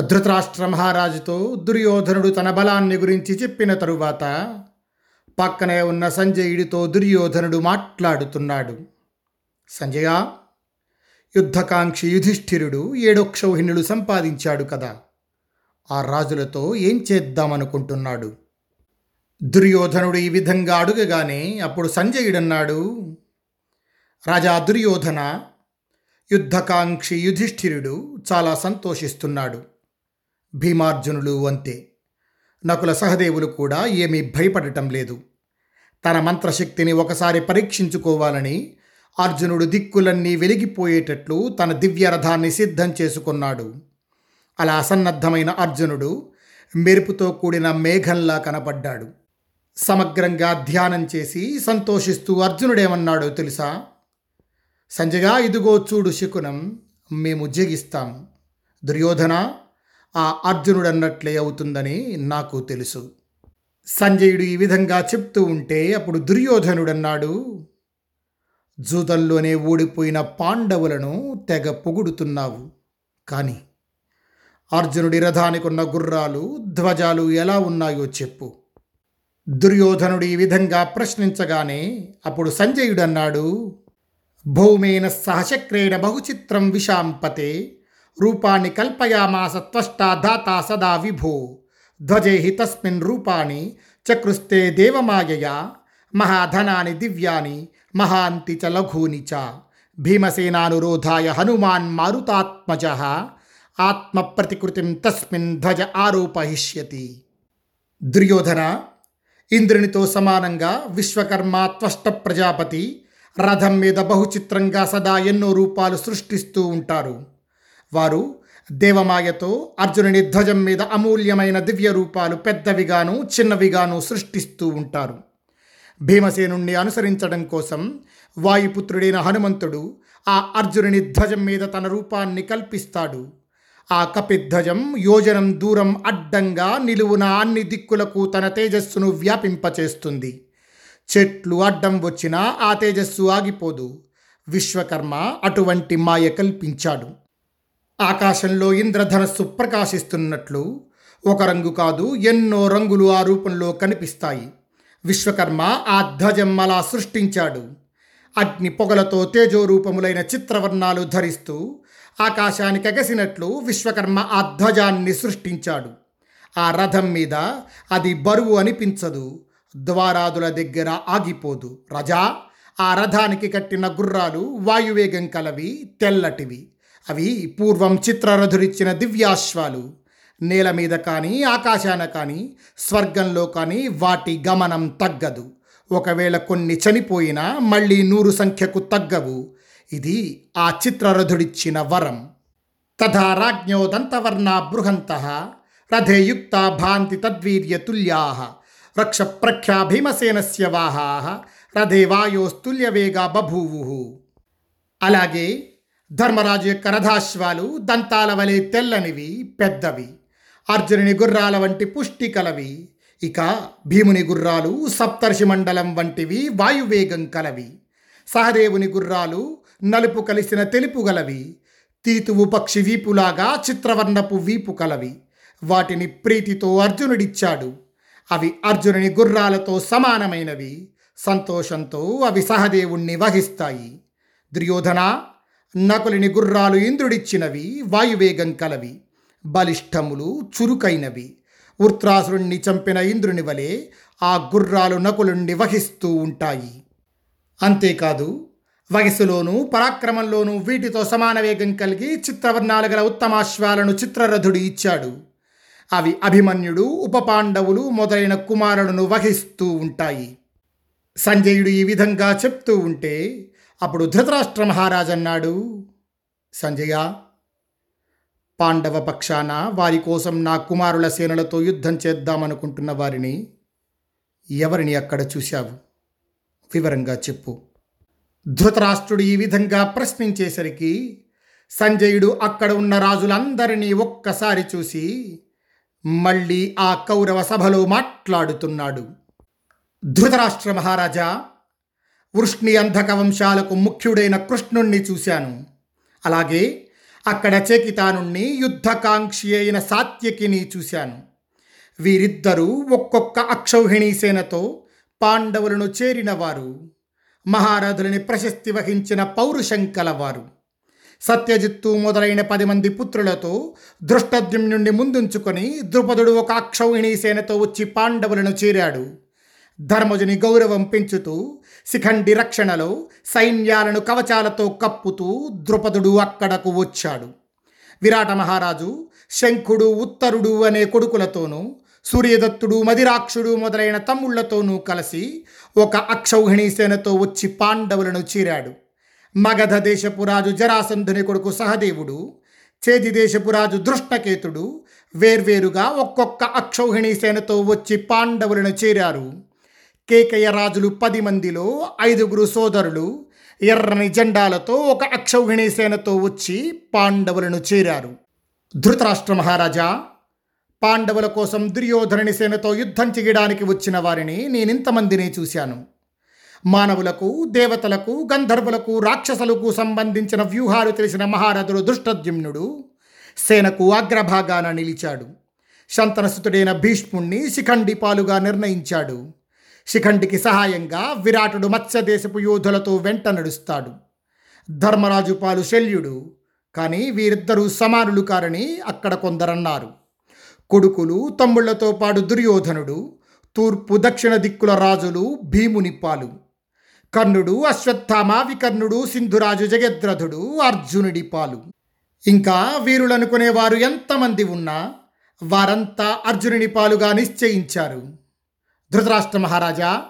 ధృతరాష్ట్ర మహారాజుతో దుర్యోధనుడు తన బలాన్ని గురించి చెప్పిన తరువాత పక్కనే ఉన్న సంజయుడితో దుర్యోధనుడు మాట్లాడుతున్నాడు. సంజయ యుద్ధకాంక్షి యుధిష్ఠిరుడు ఏడోక్షౌహిణులు సంపాదించాడు కదా. ఆ రాజులతో ఏం చేద్దామనుకుంటున్నాడు? దుర్యోధనుడు ఈ విధంగా అడుగగానే అప్పుడు సంజయుడన్నాడు. రాజా దుర్యోధన యుద్ధకాంక్షి యుధిష్ఠిరుడు చాలా సంతోషిస్తున్నాడు. భీమార్జునులు అంతే. నకుల సహదేవులు కూడా ఏమీ భయపడటం లేదు. తన మంత్రశక్తిని ఒకసారి పరీక్షించుకోవాలని అర్జునుడు దిక్కులన్నీ వెలిగిపోయేటట్లు తన దివ్యరథాన్ని సిద్ధం చేసుకున్నాడు. అలా అసన్నద్ధమైన అర్జునుడు మెరుపుతో కూడిన మేఘంలా కనపడ్డాడు. సమగ్రంగా ధ్యానం చేసి సంతోషిస్తూ అర్జునుడేమన్నాడో తెలుసా? సంజగా ఇదిగో చూడు శకునం మేము జగిస్తాము దుర్యోధన ఆ అర్జునుడన్నట్లే అవుతుందని నాకు తెలుసు. సంజయుడు ఈ విధంగా చెప్తూ ఉంటే అప్పుడు దుర్యోధనుడన్నాడు. జూదంలోనే ఓడిపోయిన పాండవులను తెగ పొగుడుతున్నావు. కానీ అర్జునుడి రథానికున్న గుర్రాలు ధ్వజాలు ఎలా ఉన్నాయో చెప్పు. దుర్యోధనుడు ఈ విధంగా ప్రశ్నించగానే అప్పుడు సంజయుడన్నాడు. భౌమేన సహచక్రేణ బహుచిత్రం విశాంపతే రూపాన్ని కల్పయామాస త్వష్టా దాత సదా విభో. ధ్వజే హి తస్మిన్ రూపాన్ని చకృస్తే దేవమాయయా. మహాధనాని దివ్యాని మహాంతి చ లఘూని చ. భీమసేనానురోధాయ హనుమాన్ మారుతాత్మజ. ఆత్మప్రతికృతిం తస్మిన్ ధ్వజ ఆరోపహిష్యతి దుర్యోధన ఇంద్రునితో సమానంగా విశ్వకర్మ త్వష్ట ప్రజాపతి రథం మీద బహుచిత్రంగా సదా ఎన్నో రూపాలు సృష్టిస్తూ ఉంటారు. వారు దేవమాయతో అర్జునుని ధ్వజం మీద అమూల్యమైన దివ్య రూపాలు పెద్దవిగాను చిన్నవిగాను సృష్టిస్తూ ఉంటారు. భీమసేనుణ్ణి అనుసరించడం కోసం వాయుపుత్రుడైన హనుమంతుడు ఆ అర్జునుని ధ్వజం మీద తన రూపాన్ని కల్పిస్తాడు. ఆ కపిధ్వజం యోజనం దూరం అడ్డంగా నిలువున అన్ని దిక్కులకు తన తేజస్సును వ్యాపింపచేస్తుంది. చెట్లు అడ్డం వచ్చినా ఆ తేజస్సు ఆగిపోదు. విశ్వకర్మ అటువంటి మాయ కల్పించాడు. ఆకాశంలో ఇంద్రధనస్సు ప్రకాశిస్తున్నట్లు ఒక రంగు కాదు ఎన్నో రంగులు ఆ రూపంలో కనిపిస్తాయి. విశ్వకర్మ ఆ ధ్వజం అలా సృష్టించాడు. అగ్ని పొగలతో తేజోరూపములైన చిత్రవర్ణాలు ధరిస్తూ ఆకాశానికి ఎగసినట్లు విశ్వకర్మ ఆ ధ్వజాన్ని సృష్టించాడు. ఆ రథం మీద అది బరువు అనిపించదు ద్వారాదుల దగ్గర ఆగిపోదు. రజా ఆ రథానికి కట్టిన గుర్రాలు వాయువేగం కలవి తెల్లటివి. అవి పూర్వం చిత్రరథుడిచ్చిన దివ్యాశ్వాలు. నేల మీద కానీ ఆకాశాన కానీ స్వర్గంలో కానీ వాటి గమనం తగ్గదు. ఒకవేళ కొన్ని చనిపోయినా మళ్ళీ నూరు సంఖ్యకు తగ్గవు. ఇది ఆ చిత్రరథుడిచ్చిన వరం. తథా రాజ్ఞో దంతవర్ణ బృహంత రథేయుక్త భాంతి తద్వీర్య తుల్యా రక్ష ప్రఖ్యా భీమసేనస్య వాహా రథే వాయోస్తుల్యవేగా బభూవు. అలాగే ధర్మరాజు యొక్క రథాశ్వాలు దంతాల వలె తెల్లనివి పెద్దవి. అర్జునుని గుర్రాల వంటి పుష్టి కలవి. ఇక భీముని గుర్రాలు సప్తర్షి మండలం వంటివి వాయువేగం కలవి. సహదేవుని గుర్రాలు నలుపు కలిసిన తెలుపు గలవి. తీతువు పక్షి వీపులాగా చిత్రవర్ణపు వీపు కలవి. వాటిని ప్రీతితో అర్జునుడిచ్చాడు. అవి అర్జునుని గుర్రాలతో సమానమైనవి. సంతోషంతో అవి సహదేవుణ్ణి వహిస్తాయి. దుర్యోధన నకులిని గుర్రాలు ఇంద్రుడిచ్చినవి వాయువేగం కలవి బలిష్టములు చురుకైనవి. వృత్రాసురుణ్ణి చంపిన ఇంద్రుని వలె ఆ గుర్రాలు నకులుణ్ణి వహిస్తూ ఉంటాయి. అంతేకాదు వయసులోనూ పరాక్రమంలోనూ వీటితో సమాన వేగం కలిగి చిత్రవర్ణాలు గల ఉత్తమాశ్వాలను చిత్రరథుడు ఇచ్చాడు. అవి అభిమన్యుడు ఉపపాండవులు మొదలైన కుమారులను వహిస్తూ ఉంటాయి. సంజయుడు ఈ విధంగా చెప్తూ ఉంటే అప్పుడు ధృతరాష్ట్ర మహారాజు అన్నాడు సంజయ పాండవ పక్షాన వారి కోసం నా కుమారుల సేనలతో యుద్ధం చేద్దామనుకుంటున్న వారిని ఎవరిని అక్కడ చూశావు? వివరంగా చెప్పు. ధృతరాష్ట్రుడు ఈ విధంగా ప్రశ్నించేసరికి సంజయుడు అక్కడ ఉన్న రాజులందరినీ ఒక్కసారి చూసి మళ్ళీ ఆ కౌరవ సభలో మాట్లాడుతున్నాడు. ధృతరాష్ట్ర మహారాజా వృష్ణి అంధక వంశాలకు ముఖ్యుడైన కృష్ణుణ్ణి చూశాను. అలాగే అక్కడ చేకితానుణ్ణి యుద్ధకాంక్షి అయిన సాత్యకిని చూశాను. వీరిద్దరూ ఒక్కొక్క అక్షౌహిణీ సేనతో పాండవులను చేరినవారు. మహారథులని ప్రశస్తి వహించిన పౌరుషం కలవారు సత్యజిత్తు మొదలైన పది మంది పుత్రులతో దృష్టద్యుమ్నుండి ముందుంచుకొని ద్రుపదుడు ఒక అక్షౌహిణీ సేనతో వచ్చి పాండవులను చేరాడు. ధర్మజుని గౌరవం పెంచుతూ శిఖండి రక్షణలో సైన్యాలను కవచాలతో కప్పుతూ ద్రుపదుడు అక్కడకు వచ్చాడు. విరాట మహారాజు శంఖుడు ఉత్తరుడు అనే కొడుకులతోనూ సూర్యదత్తుడు మదిరాక్షుడు మొదలైన తమ్ముళ్ళతోనూ కలిసి ఒక అక్షౌహిణీ సేనతో వచ్చి పాండవులను చీరాడు. మగధ దేశపు రాజు జరాసంధుని కొడుకు సహదేవుడు చేది దేశపు రాజు దృష్టకేతుడు వేర్వేరుగా ఒక్కొక్క అక్షౌహిణీ సేనతో వచ్చి పాండవులను చేరారు. కేకయ్య రాజులు పది మందిలో ఐదుగురు సోదరులు ఎర్రని జెండాలతో ఒక అక్షౌహిణీ సేనతో వచ్చి పాండవులను చేరారు. ధృతరాష్ట్ర మహారాజా పాండవుల కోసం దుర్యోధనుని సేనతో యుద్ధం చేయడానికి వచ్చిన వారిని నేనింతమందిని చూశాను. మానవులకు దేవతలకు గంధర్వులకు రాక్షసులకు సంబంధించిన వ్యూహాలు తెలిసిన మహారథుడు దృష్టద్యుమ్నుడు సేనకు అగ్రభాగాన నిలిచాడు. శంతనసుతుడైన భీష్ముణ్ణి శిఖండి పాలుగా నిర్ణయించాడు. శిఖండికి సహాయంగా విరాటుడు మత్స్యదేశపు యోధులతో వెంట నడుస్తాడు. ధర్మరాజు పాలు శల్యుడు కానీ వీరిద్దరూ సమానులు కారని అక్కడ కొందరన్నారు. కొడుకులు తమ్ముళ్ళతో పాటు దుర్యోధనుడు తూర్పు దక్షిణ దిక్కుల రాజులు భీముని పాలు కర్ణుడు అశ్వత్థామ వికర్ణుడు సింధురాజు జగద్రథుడు అర్జునుడి పాలు ఇంకా వీరులనుకునేవారు ఎంతమంది ఉన్నా వారంతా అర్జునుని పాలుగా నిశ్చయించారు. ధృతరాష్ట్ర మహారాజా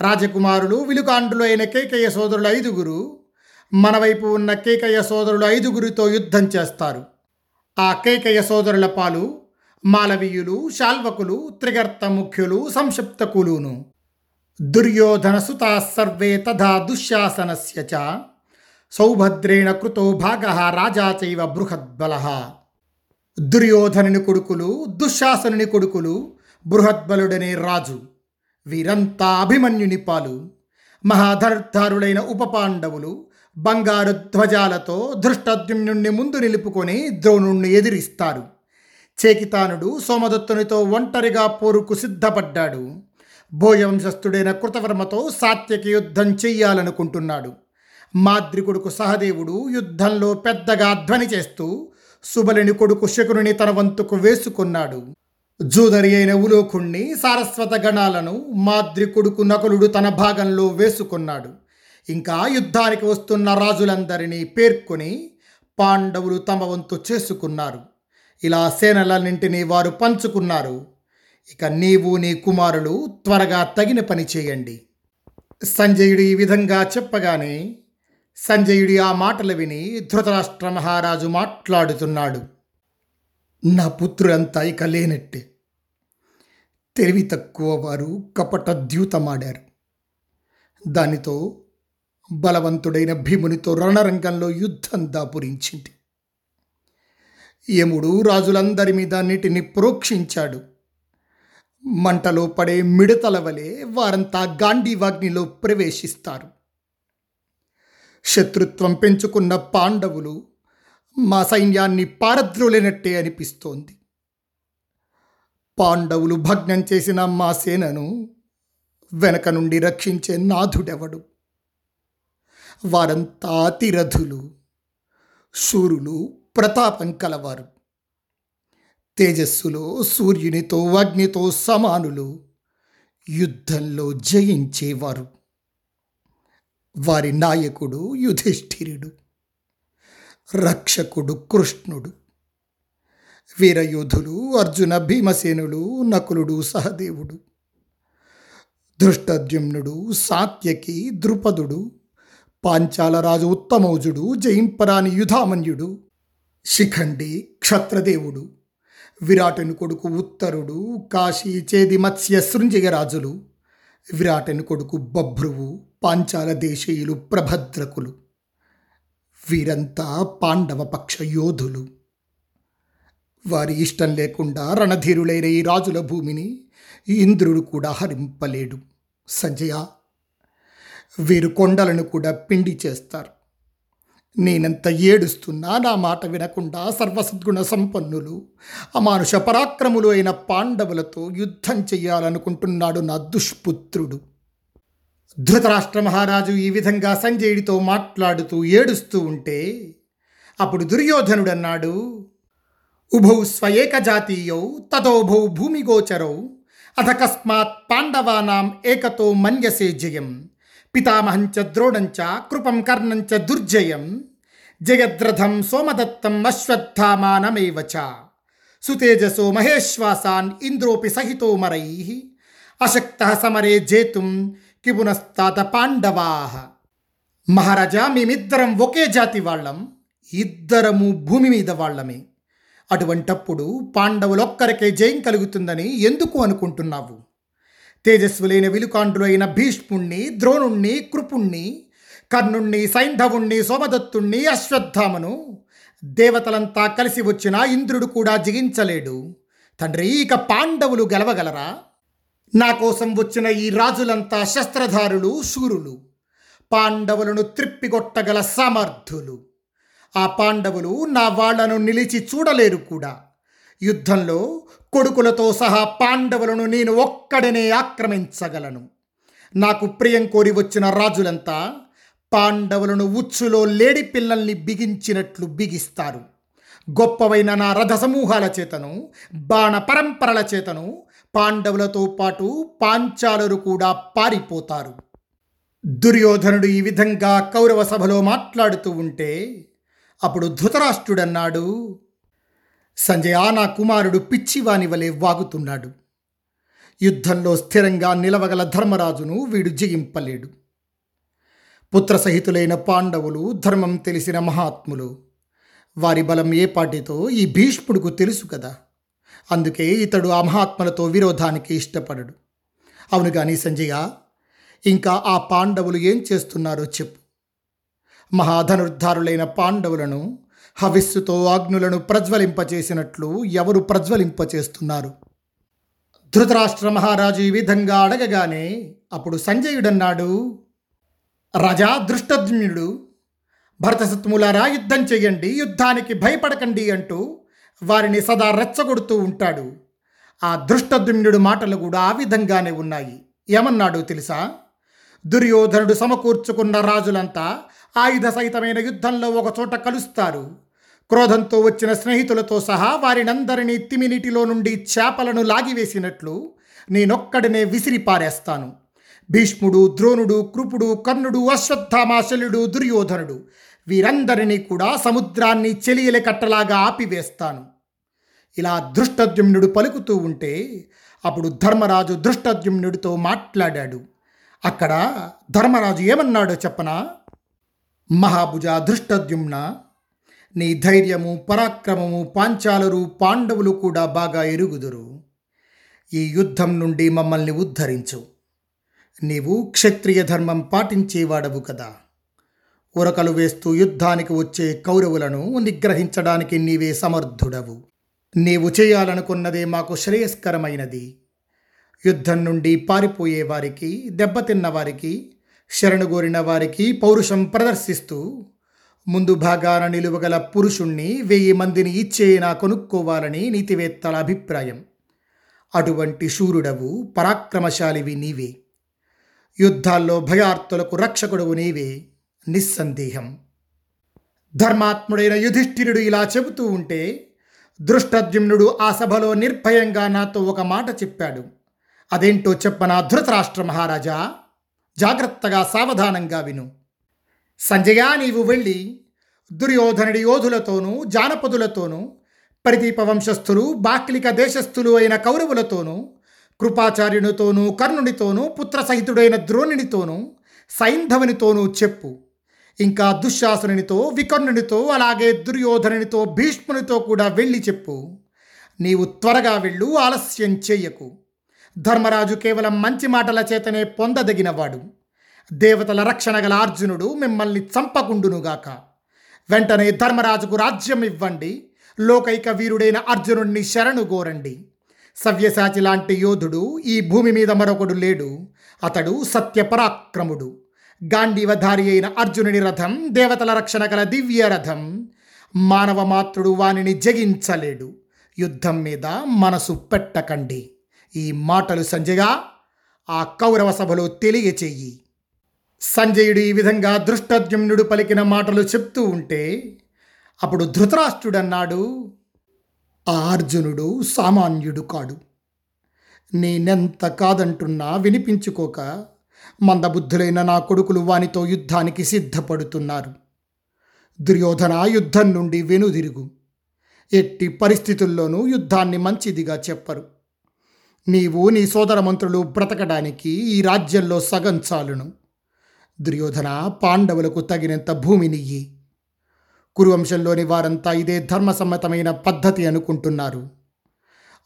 రాజకుమారులు విలుకాండులు అయిన కేకయ్య సోదరులు ఐదుగురు మన వైపు ఉన్న కేకయ్య సోదరులు ఐదుగురితో యుద్ధం చేస్తారు. ఆ కేకయ్య సోదరుల పాలు మాలవీయులు శాల్వకులు త్రిగర్త ముఖ్యులు సంక్షిప్తకులును దుర్యోధన సుతా సర్వే తథా దుశ్శాసనస్య చ. సౌభద్రేణ కృతో భాగ రాజా చైవ బృహద్బల దుర్యోధనుని కొడుకులు దుశ్శాసనుని కొడుకులు బృహద్బలుడనే రాజు. వీరంతా అభిమన్యుని పాలు మహాధర్ధారుడైన ఉపపాండవులు బంగారు ధ్వజాలతో ధృష్టద్యుమ్నుణ్ణి ముందు నిలుపుకొని ద్రోణుణ్ణి ఎదిరిస్తారు. చేకితానుడు సోమదత్తునితో ఒంటరిగా పోరుకు సిద్ధపడ్డాడు. భోజవంశస్థుడైన కృతవర్మతో సాత్యకి యుద్ధం చెయ్యాలనుకుంటున్నాడు. మాద్రి కొడుకు సహదేవుడు యుద్ధంలో పెద్దగా ధ్వని చేస్తూ సుబలిని కొడుకు శకుని తన వంతుకు వేసుకున్నాడు. జూదరి అయిన ఉలోకుణ్ణి సారస్వత గణాలను మాద్రి కొడుకు నకులుడు తన భాగంలో వేసుకున్నాడు. ఇంకా యుద్ధానికి వస్తున్న రాజులందరినీ పేర్కొని పాండవులు తమ వంతు చేసుకున్నారు. ఇలా సేనలన్నింటినీ వారు పంచుకున్నారు. ఇక నీవు నీ కుమారులు త్వరగా తగిన పని చేయండి. సంజయుడు ఈ విధంగా చెప్పగానే సంజయుడి ఆ మాటలు విని ధృతరాష్ట్ర మహారాజు మాట్లాడుతున్నాడు. నా పుత్రులంతా ఇక లేనట్టే. తెలివి తక్కువ వారు కపట ద్యూతమాడారు దానితో బలవంతుడైన భీమునితో రణరంగంలో యుద్ధం దాపురించింది. యముడు రాజులందరి మీద నీటిని ప్రోక్షించాడు. మంటలో పడే మిడతల వలె వారంతా గాంధీవాగ్నిలో ప్రవేశిస్తారు. శత్రుత్వం పెంచుకున్న పాండవులు మా సైన్యాన్ని పారద్రోలినట్టే అనిపిస్తోంది. పాండవులు భగ్నం చేసిన మా సేనను వెనక నుండి రక్షించే నాథుడెవడు? వారంతా అతిరథులు శూరులు ప్రతాపం కలవారు. తేజస్సులో సూర్యునితో అగ్నితో సమానులు యుద్ధంలో జయించేవారు. వారి నాయకుడు యుధిష్ఠిరుడు రక్షకుడు కృష్ణుడు. వీరయోధులు అర్జున భీమసేనులు నకులుడు సహదేవుడు. దృష్టద్యుమ్నుడు సాత్యకి ద్రుపదుడు. పాంచాలరాజు ఉత్తమౌజుడు జయింపరాని యుధామన్యుడు. శిఖండి క్షత్రదేవుడు. విరాటుని కొడుకు ఉత్తరుడు కాశీ చేది మత్స్య సృంజయరాజులు విరాటని కొడుకు బభ్రువు పాంచాల దేశీయులు ప్రభద్రకులు. వీరంతా పాండవ పక్ష యోధులు. వారి ఇష్టం లేకుండా రణధీరులైన ఈ రాజుల భూమిని ఇంద్రుడు కూడా హరింపలేడు. సంజయ వీరు కొండలను కూడా పిండి చేస్తారు. నేనంత ఏడుస్తున్నా నా మాట వినకుండా సర్వసద్గుణ సంపన్నులు అమానుష పరాక్రములు అయిన పాండవులతో యుద్ధం చెయ్యాలనుకుంటున్నాడు నా దుష్పుత్రుడు. ధృతరాష్ట్ర మహారాజు ఈ విధంగా సంజయుడితో మాట్లాడుతూ ఏడుస్తూ ఉంటే అప్పుడు దుర్యోధనుడన్నాడు ఉభౌ స్వయేకజాతీయౌ తదోభౌ భూమిగోచరౌ అథ కస్మాత్ పాండవానాం ఏకతో మన్యసే జయం పితామహంచ ద్రోణంచ కృపం కర్ణంచ దుర్జయం జయద్రథం సోమదత్తం అశ్వత్థామానమేవ చ సుతేజసో మహేశ్వాసాన్ ఇంద్రోపి సహితో మరై అశక్త సమరే జేతుం కిపునస్తాత పాండవా మహారాజా మేమిద్దరం ఒకే జాతి వాళ్ళం ఇద్దరము భూమి మీద వాళ్ళమే అటువంటప్పుడు పాండవులొక్కరికే జయం కలుగుతుందని ఎందుకు అనుకుంటున్నావు? తేజస్వులైన విలుకాండ్రులు అయిన భీష్ముణ్ణి ద్రోణుణ్ణి కృపుణ్ణి కర్ణుణ్ణి సైంధవుణ్ణి సోమదత్తుణ్ణి అశ్వత్థామను దేవతలంతా కలిసి వచ్చిన ఇంద్రుడు కూడా జిగించలేడు తండ్రి ఇక పాండవులు గెలవగలరా? నా కోసం వచ్చిన ఈ రాజులంతా శస్త్రధారులు శూరులు. పాండవులను త్రిప్పిగొట్టగల సమర్థులు ఆ పాండవులు నా వాళ్ళను నిలిచి చూడలేరు కూడా. యుద్ధంలో కొడుకులతో సహా పాండవులను నేను ఒక్కడనే ఆక్రమించగలను. నాకు ప్రియం కోరి వచ్చిన రాజులంతా పాండవులను ఉచ్చులో లేడి పిల్లల్ని బిగించినట్లు బిగిస్తారు. గొప్పవైన నా రథ సమూహాల చేతను బాణ పరంపరల చేతను పాండవులతో పాటు పాంచాలరు కూడా పారిపోతారు. దుర్యోధనుడు ఈ విధంగా కౌరవ సభలో మాట్లాడుతూ ఉంటే అప్పుడు ధృతరాష్ట్రుడన్నాడు. సంజయ నా కుమారుడు పిచ్చివాని వలె వాగుతున్నాడు. యుద్ధంలో స్థిరంగా నిలవగల ధర్మరాజును వీడు జయింపలేడు పుత్రసహితులైన పాండవులు ధర్మం తెలిసిన మహాత్ములు వారి బలం ఏ పాటితో ఈ భీష్ముడుకు తెలుసు కదా. అందుకే ఇతడు ఆ మహాత్మలతో విరోధానికి ఇష్టపడడు. అవును కానీ సంజయ ఇంకా ఆ పాండవులు ఏం చేస్తున్నారో చెప్పు. మహాధనుర్ధారులైన పాండవులను హవిస్సుతో అగ్నులను ప్రజ్వలింపచేసినట్లు ఎవరు ప్రజ్వలింపచేస్తున్నారు? ధృతరాష్ట్ర మహారాజు ఈ విధంగా అడగగానే అప్పుడు సంజయుడన్నాడు రాజా దృష్టజ్ఞుడు భరతసత్ములారా యుద్ధం చేయండి యుద్ధానికి భయపడకండి అంటూ వారిని సదా రెచ్చగొడుతూ ఉంటాడు. ఆ దృష్టద్యుమ్నుడు మాటలు కూడా ఆ విధంగానే ఉన్నాయి. ఏమన్నాడు తెలుసా? దుర్యోధనుడు సమకూర్చుకున్న రాజులంతా ఆయుధ సహితమైన యుద్ధంలో ఒకచోట కలుస్తారు. క్రోధంతో వచ్చిన స్నేహితులతో సహా వారినందరినీ తిమినిటిలో నుండి చేపలను లాగివేసినట్లు నేనొక్కడనే విసిరిపారేస్తాను భీష్ముడు ద్రోణుడు కృపుడు కర్ణుడు అశ్వత్థామాశల్యుడు దుర్యోధనుడు వీరందరినీ కూడా సముద్రాన్ని చెలియల కట్టలాగా ఆపివేస్తాను. ఇలా దృష్టద్యుమ్నుడు పలుకుతూ ఉంటే అప్పుడు ధర్మరాజు దృష్టద్యుమ్నుడితో మాట్లాడాడు. అక్కడ ధర్మరాజు ఏమన్నాడో చెప్పనా? మహాభుజ ధృష్టద్యుమ్న నీ ధైర్యము పరాక్రమము పాంచాలరు పాండవులు కూడా బాగా ఎరుగుదురు. ఈ యుద్ధం నుండి మమ్మల్ని ఉద్ధరించు. నీవు క్షత్రియ ధర్మం పాటించేవాడవు కదా. ఉరకలు వేస్తూ యుద్ధానికి వచ్చే కౌరవులను నిగ్రహించడానికి నీవే సమర్థుడవు. నీవు చేయాలనుకున్నదే మాకు శ్రేయస్కరమైనది. యుద్ధం నుండి పారిపోయే వారికి దెబ్బతిన్న వారికి శరణుగోరిన వారికి పౌరుషం ప్రదర్శిస్తూ ముందు భాగాన నిలువగల పురుషుణ్ణి వెయ్యి మందిని ఇచ్చేనా కొనుక్కోవాలని నీతివేత్తల అభిప్రాయం. అటువంటి శూరుడవు పరాక్రమశాలివి నీవే. యుద్ధాల్లో భయార్తులకు రక్షకుడవు నీవే. నిస్సందేహం. ధర్మాత్ముడైన యుధిష్ఠిరుడు ఇలా చెబుతూ ఉంటే దృష్టద్యుమ్నుడు ఆ సభలో నిర్భయంగా నాతో ఒక మాట చెప్పాడు. అదేంటో చెప్పనా ధృతరాష్ట్ర మహారాజా? జాగ్రత్తగా సావధానంగా విను. సంజయ నీవు వెళ్ళి దుర్యోధనుడి యోధులతోనూ జానపదులతోనూ ప్రదీప వంశస్థులు బాక్లిక దేశస్థులు అయిన కౌరవులతోనూ కృపాచార్యునితోనూ కర్ణునితోనూ పుత్రసహితుడైన ద్రోణునితోనూ సైంధవునితోనూ చెప్పు. ఇంకా దుశ్శాసునితో వికర్ణునితో అలాగే దుర్యోధనునితో భీష్మునితో కూడా వెళ్ళి చెప్పు. నీవు త్వరగా వెళ్ళు ఆలస్యం చెయ్యకు ధర్మరాజు కేవలం మంచి మాటల చేతనే పొందదగినవాడు. దేవతల రక్షణ గల అర్జునుడు మిమ్మల్ని చంపకుండునుగాక. వెంటనే ధర్మరాజుకు రాజ్యం ఇవ్వండి. లోకైక వీరుడైన అర్జునుడిని శరణు గోరండి సవ్యసాచి లాంటి యోధుడు ఈ భూమి మీద మరొకడు లేడు. అతడు సత్యపరాక్రముడు. గాంధీవధారి అయిన అర్జునుని రథం దేవతల రక్షణ గల దివ్య రథం. మానవ మాత్రుడు వానిని జగించలేడు. యుద్ధం మీద మనసు పెట్టకండి. ఈ మాటలు సంజయ ఆ కౌరవ సభలో తెలియచేయి. సంజయుడు ఈ విధంగా దృష్టద్యుమ్నుడు పలికిన మాటలు చెప్తూ ఉంటే అప్పుడు ధృతరాష్ట్రుడన్నాడు ఆ అర్జునుడు సామాన్యుడు కాడు. నేనెంత కాదంటున్నా వినిపించుకోక మందబుద్ధులైన నా కొడుకులు వానితో యుద్ధానికి సిద్ధపడుతున్నారు. దుర్యోధన యుద్ధం నుండి వెనుదిరుగు. ఎట్టి పరిస్థితుల్లోనూ యుద్ధాన్ని మంచిదిగా చెప్పరు. నీవు నీ సోదరమంత్రులు బ్రతకడానికి ఈ రాజ్యంలో సగం చాలును. దుర్యోధన పాండవులకు తగినంత భూమినియ్యి కురువంశంలోని వారంతా ఇదే ధర్మసమ్మతమైన పద్ధతి అనుకుంటున్నారు.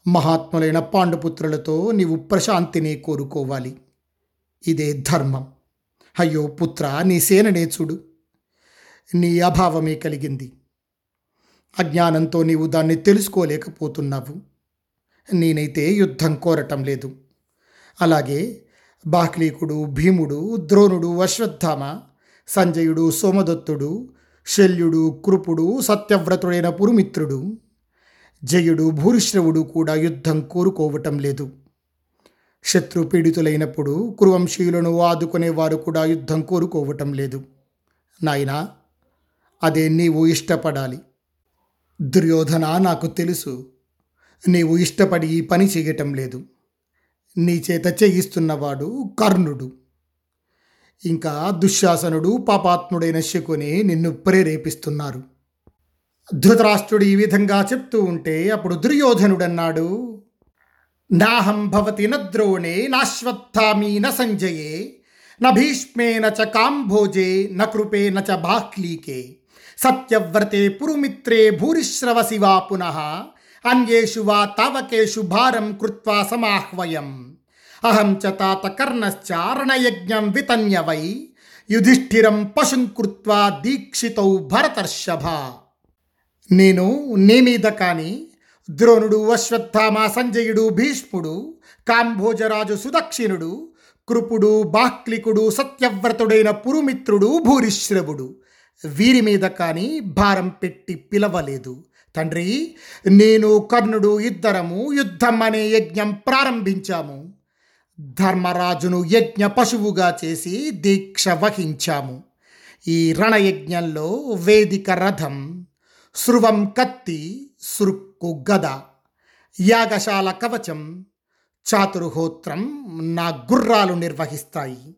మహాత్ములైన పాండుపుత్రులతో నీవు ప్రశాంతిని కోరుకోవాలి. ఇదే ధర్మం. అయ్యో పుత్ర నీ సేననే చూడు. నీ అభావమే కలిగింది. అజ్ఞానంతో నీవు దాన్ని తెలుసుకోలేకపోతున్నావు. నేనైతే యుద్ధం కోరటం లేదు. అలాగే బాహ్లీకుడు భీముడు ద్రోణుడు అశ్వత్థామ సంజయుడు సోమదత్తుడు శల్యుడు కృపుడు సత్యవ్రతుడైన పురుమిత్రుడు జయుడు భూరిశ్రవుడు కూడా యుద్ధం కోరుకోవటం లేదు. శత్రు పీడితులైనప్పుడు కురువంశీయులను ఆదుకునేవారు కూడా యుద్ధం కోరుకోవటం లేదు. నాయనా అదే నీవు ఇష్టపడాలి. దుర్యోధన నాకు తెలుసు. నీవు ఇష్టపడి ఈ పని చేయటం లేదు. నీ చేత చేయిస్తున్నవాడు కర్ణుడు. ఇంకా దుశ్శాసనుడు పాపాత్ముడైన శకుని నిన్ను ప్రేరేపిస్తున్నారు. ధృతరాష్ట్రుడు ఈ విధంగా చెప్తూ ఉంటే అప్పుడు దుర్యోధనుడన్నాడు నాహం భవతి న ద్రోణే నాశ్వత్థామి న సంజయే న భీష్మేన చ కాంభోజే న కృపేన చ బాహ్లీకే సత్యవ్రతే పురుమిత్రే భూరిశ్రవ శివా పునః అన్యేషు వా తావకేషు భారం కృత్వా సమాహ్వయం. అహం చ తాత కర్ణశ్చారణయజ్ఞం వితన్యవై. యుధిష్ఠిరం పశుం కృత్వా దీక్షితౌ భరతర్షభ. నేను నీ మీద కానీ ద్రోణుడు అశ్వత్థామ సంజయుడు భీష్ముడు కాంభోజరాజు సుదక్షిణుడు కృపుడు బాహ్లికుడు సత్యవ్రతుడైన పురుమిత్రుడు భూరిశ్రవుడు. వీరి మీద కానీ భారం పెట్టి పిలవలేదు. తండ్రి నేను కర్ణుడు ఇద్దరము యుద్ధం అనే యజ్ఞం ప్రారంభించాము. ధర్మరాజును యజ్ఞ పశువుగా చేసి దీక్ష వహించాము. ఈ రణయజ్ఞంలో వేదిక రథం శృవం కత్తి సురుక్కు గద యాగశాల కవచం చాతుర్హోత్రం నా గుర్రాలు నిర్వహిస్తాయి.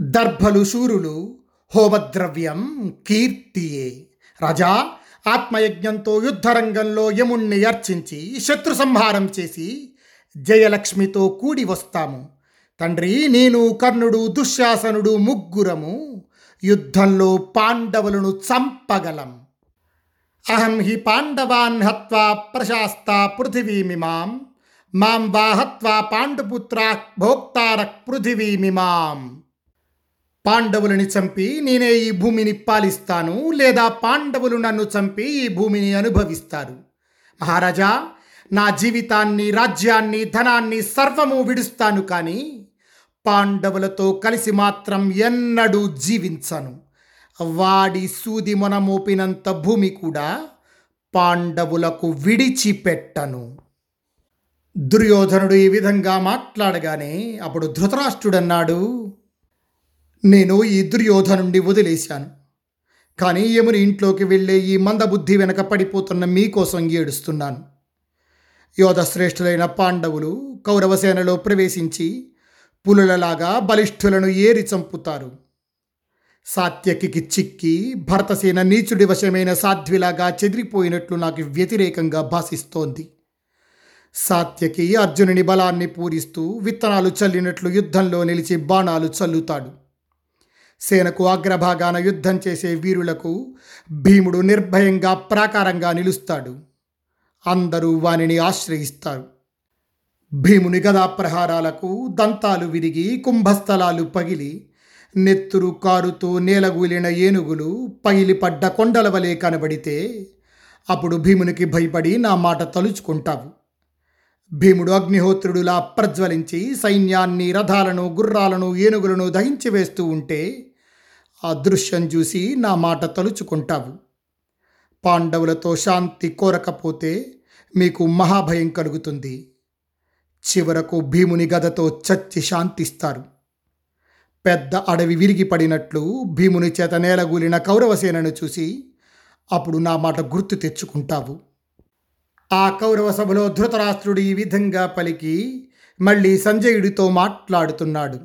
దర్భలు శూరులు హోమద్రవ్యం కీర్తియే. రాజా ఆత్మయజ్ఞంతో యుద్ధరంగంలో యముణ్ణి అర్చించి శత్రు సంహారం చేసి జయలక్ష్మితో కూడి వస్తాము. తండ్రి నేను కర్ణుడు దుశ్శాసనుడు ముగ్గురము యుద్ధంలో పాండవులను చంపగలం. అహం హి పాండవాన్ హత్వా ప్రశాస్త పృథివీమిమాం. మాం వా హత్వా పాండుపుత్రా భోక్తారక్ పృథివీమిమాం. పాండవులని చంపి నేనే ఈ భూమిని పాలిస్తాను లేదా పాండవులు నన్ను చంపి ఈ భూమిని అనుభవిస్తారు. మహారాజా నా జీవితాన్ని రాజ్యాన్ని ధనాన్ని సర్వము విడుస్తాను కానీ పాండవులతో కలిసి మాత్రం ఎన్నడూ జీవించను. వాడి సూది మొనమోపినంత భూమి కూడా పాండవులకు విడిచిపెట్టను. దుర్యోధనుడు ఈ విధంగా మాట్లాడగానే అప్పుడు ధృతరాష్ట్రుడన్నాడు నేను ఈ దుర్యోధనుండి వదిలేశాను. కానీ యముని ఇంట్లోకి వెళ్ళే ఈ మందబుద్ధి వెనక పడిపోతున్న మీకోసం ఏడుస్తున్నాను. యోధశ్రేష్ఠులైన పాండవులు కౌరవసేనలో ప్రవేశించి పులులలాగా బలిష్ఠులను ఏరి చంపుతారు. సాత్యకికి చిక్కి భరతసేన నీచుడి వశమైన సాధ్విలాగా చెదిరిపోయినట్లు నాకు వ్యతిరేకంగా భాసిస్తోంది. సాత్యకి అర్జునుని బలాన్ని పూరిస్తూ విత్తనాలు చల్లినట్లు యుద్ధంలో నిలిచి బాణాలు చల్లుతాడు. సేనకు అగ్రభాగాన యుద్ధం చేసే వీరులకు భీముడు నిర్భయంగా ప్రాకారంగా నిలుస్తాడు. అందరూ వానిని ఆశ్రయిస్తారు. భీముని గదా ప్రహారాలకు దంతాలు విరిగి కుంభస్థలాలు పగిలి నెత్తురు కారుతూ నేలగూలిన ఏనుగులు పగిలిపడ్డ కొండల వలె కనబడితే అప్పుడు భీమునికి భయపడి నా మాట తలుచుకుంటావు. భీముడు అగ్నిహోత్రుడులా ప్రజ్వలించి సైన్యాన్ని రథాలను గుర్రాలను ఏనుగులను దహించి వేస్తూ ఉంటే ఆ దృశ్యం చూసి నా మాట తలుచుకుంటావు. పాండవులతో శాంతి కోరకపోతే మీకు మహాభయం కలుగుతుంది. చివరకు భీముని గదతో చచ్చి శాంతిస్తారు. పెద్ద అడవి విరిగి పడినట్లు భీముని చేత నేలగూలిన కౌరవసేనను చూసి అప్పుడు నా మాట గుర్తు తెచ్చుకుంటావు. ఆ కౌరవ సభలో ధృతరాష్ట్రుడు ఈ విధంగా పలికి మళ్ళీ సంజయుడితో మాట్లాడుతున్నాడు.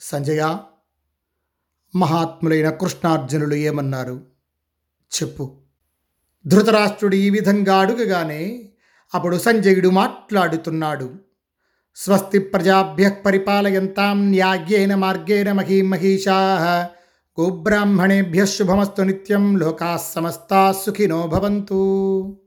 సంజయ మహాత్ములైన కృష్ణార్జునులు ఏమన్నారు? చెప్పు. ధృతరాష్ట్రుడు ఈ విధంగా అడుగగానే అప్పుడు సంజయుడు మాట్లాడుతున్నాడు. స్వస్తి ప్రజాభ్య పరిపాలయంతాం న్యాగ్యేన మార్గేణ మహీమహీషా గోబ్రాహ్మణేభ్య శుభమస్తు నిత్యం లోకా సమస్తా సుఖినో భవంతు.